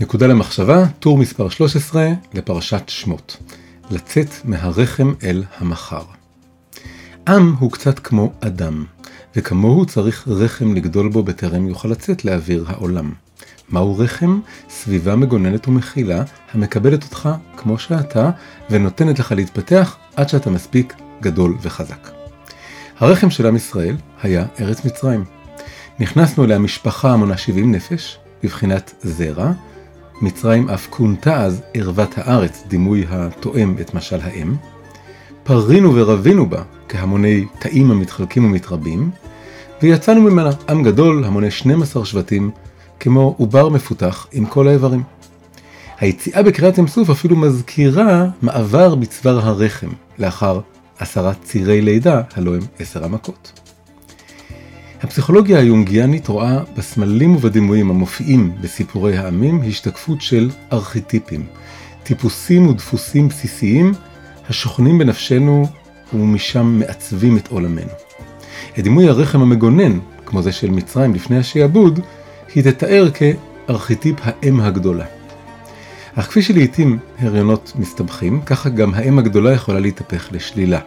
נקודה למחשבה, טור מספר 13 לפרשת שמות. לצאת מהרחם אל המחר. עם הוא קצת כמו אדם, וכמוהו צריך רחם לגדול בו בטרם יוכל לצאת לאוויר העולם. מהו רחם? סביבה מגוננת ומכילה, המקבלת אותך כמו שאתה, ונותנת לך להתפתח עד שאתה מספיק גדול וחזק. הרחם של עם ישראל היה ארץ מצרים. נכנסנו אליה משפחה המונה 70 נפש, בבחינת זרע, מצרים אף כונתה אז ערוות הארץ, דימוי התואם את משל האם. פרינו ורבינו בה כהמוני תאים המתחלקים ומתרבים, ויצאנו ממנה עם גדול המונה 12 שבטים, כמו עובר מפותח עם כל האיברים. היציאה בקריאת ים סוף אפילו מזכירה מעבר בצוואר הרחם, לאחר עשרה צירי לידה, הלא הם עשר המכות. הפסיכולוגיה היונגיאנית רואה בסמלים ובדימויים המופיעים בסיפורי העמים השתקפות של ארכיטיפים, טיפוסים ודפוסים בסיסיים השוכנים בנפשנו ומשם מעצבים את עולמנו. את דימוי הרחם המגונן, כמו זה של מצרים לפני השעבוד, היא תתאר כארכיטיפ האם הגדולה. אך כפי שלעיתים הריונות מסתבכים, ככה גם האם הגדולה יכולה להתהפך לשלילה.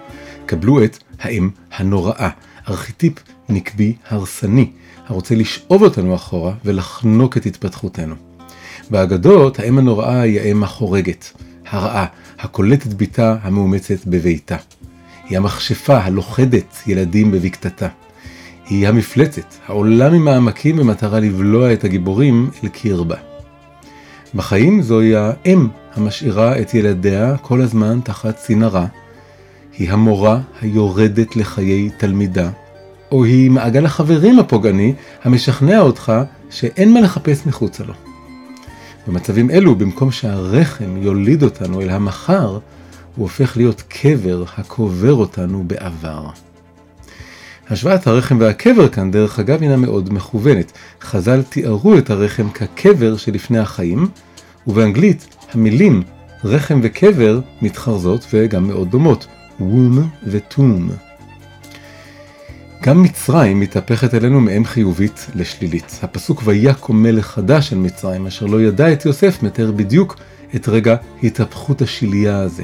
קבלו את האם הנוראה, ארכיטיפ נקבי הרסני, הרוצה לשאוב אותנו אחורה ולחנוק את התפתחותנו. באגדות, האם הנוראה היא האם החורגת, הרעה, הקולטת ביתה המאומצת בביתה. היא המכשפה הלוכדת ילדים בבקתתה. היא המפלצת, העולה ממעמקים במטרה לבלוע את הגיבורים אל קרבה. בחיים זוהי האם המשאירה את ילדיה כל הזמן תחת צנרה. היא המורה היורדת לחיי תלמידה, או היא מעגל החברים הפוגעני המשכנע אותך שאין מה לחפש מחוצה לו. במצבים אלו, במקום שהרחם יוליד אותנו אל המחר, הוא הופך להיות קבר הקובר אותנו בעבר. השוואת הרחם והקבר כאן, דרך אגב, הינה מאוד מכוונת. חז"ל תיארו את הרחם כקבר שלפני החיים, ובאנגלית המילים רחם וקבר מתחרזות וגם מאוד דומות, womb ו-tomb. גם מצרים מתהפכת אלינו מאם חיובית לשלילית. הפסוק ויקום מלך חדש של מצרים, אשר לא ידע את יוסף, מתאר בדיוק את רגע התהפכות השלייה הזה.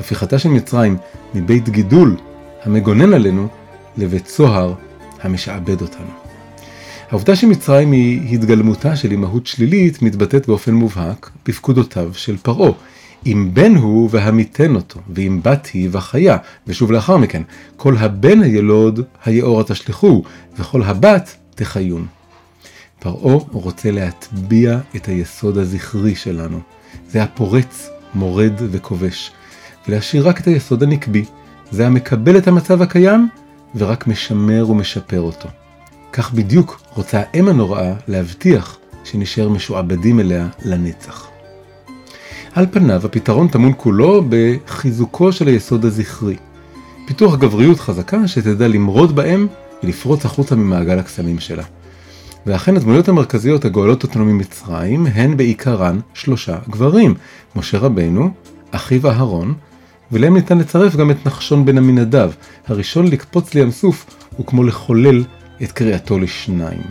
הפיכתה של מצרים מבית גידול המגונן עלינו לבית סוהר המשעבד אותנו. העובדה שמצרים היא התגלמותה של אימהות שלילית מתבטאת באופן מובהק בפקודותיו של פרעה. אם בן הוא והמיתן אותו, ואם בת היא וחיה, ושוב לאחר מכן, כל הבן הילוד היאורה תשליכו, וכל הבת תחיון. פרעה רוצה להטביע את היסוד הזכרי שלנו. זה הפורץ, מורד וכובש, ולהשאיר רק את היסוד הנקבי. זה המקבל את המצב הקיים, ורק משמר ומשפר אותו. כך בדיוק רוצה האם הנוראה להבטיח שנשאר משועבדים אליה לנצח. על פניו הפתרון טמון כולו בחיזוקו של היסוד הזכרי. פיתוח גבריות חזקה שתדע למרוד בהם ולפרוץ החוצה ממעגל הקסמים שלה. ואכן הדמויות המרכזיות הגואלות אותנו ממצרים הן בעיקרן שלושה גברים, משה רבנו, אחיו אהרון, ולהם ניתן לצרף גם את נחשון בן עמינדב, הראשון לקפוץ לים סוף הוא כמו לחולל את קריאתו לשניים.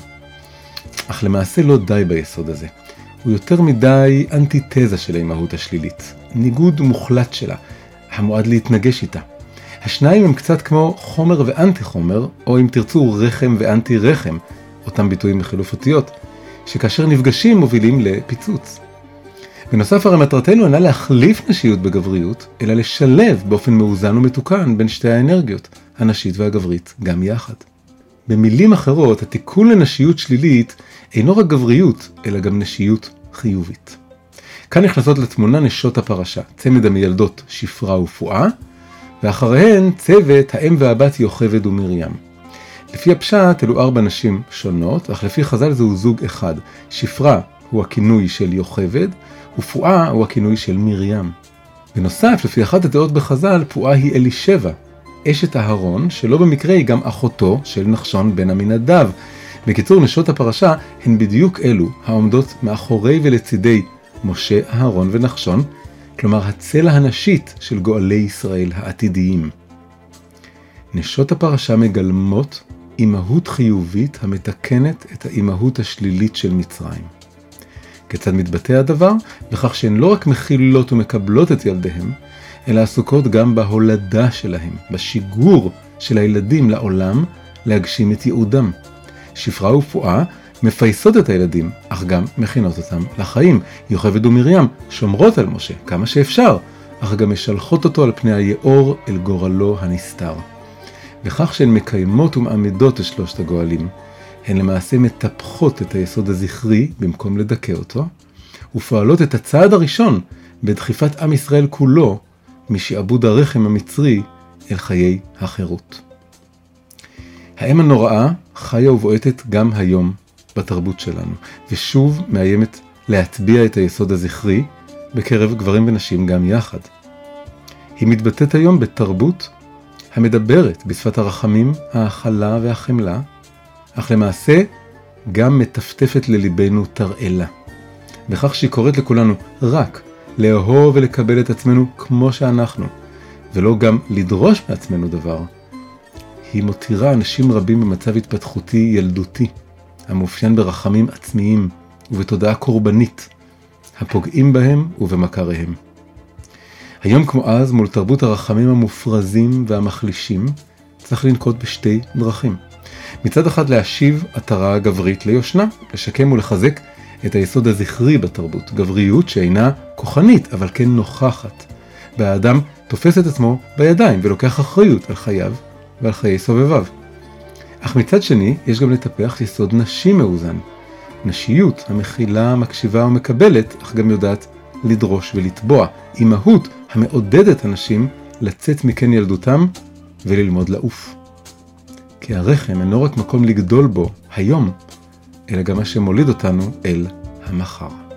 אך למעשה לא די ביסוד הזה. הוא יותר מדי אנטיתזה של האימהות השלילית, ניגוד מוחלט שלה, המועד להתנגש איתה. השניים הם קצת כמו חומר ואנטי חומר, או אם תרצו רחם ואנטי רחם, אותם ביטויים בחילוף אותיות, שכאשר נפגשים מובילים לפיצוץ. בנוסף הרי מטרתנו אינה להחליף נשיות בגבריות, אלא לשלב באופן מאוזן ומתוקן בין שתי האנרגיות, הנשית והגברית, גם יחד. במילים אחרות, התיקון לנשיות שלילית אינו רק גבריות, אלא גם נשיות חיובית. כאן נכנסות לתמונה נשות הפרשה, צמד המילדות שפרה ופועה, ואחריהן צוות האם והבת יוכבד ומרים. לפי הפשט אלו ארבע נשים שונות, אך לפי חז"ל זהו זוג אחד. שפרה הוא הכינוי של יוכבד, ופועה הוא הכינוי של מרים. בנוסף, לפי אחת הדעות בחז"ל, פועה היא אלישבע, אשת אהרון, שלא במקרה היא גם אחותו של נחשון בן עמינדב. בקיצור, נשות הפרשה הן בדיוק אלו העומדות מאחורי ולצידי משה, אהרון ונחשון, כלומר הצלע הנשית של גואלי ישראל העתידיים. נשות הפרשה מגלמות אימהות חיובית המתקנת את האימהות השלילית של מצרים. כיצד מתבטא הדבר? בכך שהן לא רק מכילות ומקבלות את ילדיהם, אלא עסוקות גם בהולדה שלהם, בשיגור של הילדים לעולם להגשים את ייעודם. שפרה ופועה מפייסות את הילדים, אך גם מכינות אותם לחיים. יוכבד ומרים שומרות על משה כמה שאפשר, אך גם משלחות אותו על פני היאור אל גורלו הנסתר. בכך שהן מקיימות ומעמידות את שלושת הגואלים, הן למעשה מטפחות את היסוד הזכרי במקום לדכא אותו, ופועלות את הצעד הראשון בדחיפת עם ישראל כולו משעבוד הרחם המצרי אל חיי החירות. האם הנוראה חיה ובועטת גם היום בתרבות שלנו, ושוב מאיימת להטביע את היסוד הזכרי בקרב גברים ונשים גם יחד. היא מתבטאת היום בתרבות המדברת בשפת הרחמים, ההכלה והחמלה, אך למעשה גם מטפטפת לליבנו תרעלה. בכך שהיא קוראת לכולנו רק לאהוב ולקבל את עצמנו כמו שאנחנו, ולא גם לדרוש מעצמנו דבר, היא מותירה אנשים רבים במצב התפתחותי ילדותי, המאופיין ברחמים עצמיים ובתודעה קורבנית, הפוגעים בהם ובמכריהם. היום כמו אז, מול תרבות הרחמים המופרזים והמחלישים, צריך לנקוט בשתי דרכים. מצד אחד להשיב עטרה גברית ליושנה, לשקם ולחזק את היסוד הזכרי בתרבות, גבריות שאינה כוחנית, אבל כן נוכחת. והאדם תופס את עצמו בידיים ולוקח אחריות על חייו ועל חיי סובביו. אך מצד שני, יש גם לטפח יסוד נשי מאוזן. נשיות המכילה, מקשיבה ומקבלת, אך גם יודעת לדרוש ולתבוע. אימהות המעודדת אנשים לצאת מכן ילדותם וללמוד לעוף. כי הרחם אינו רק מקום לגדול בו היום, אלא גם מה שמוליד אותנו אל המחר.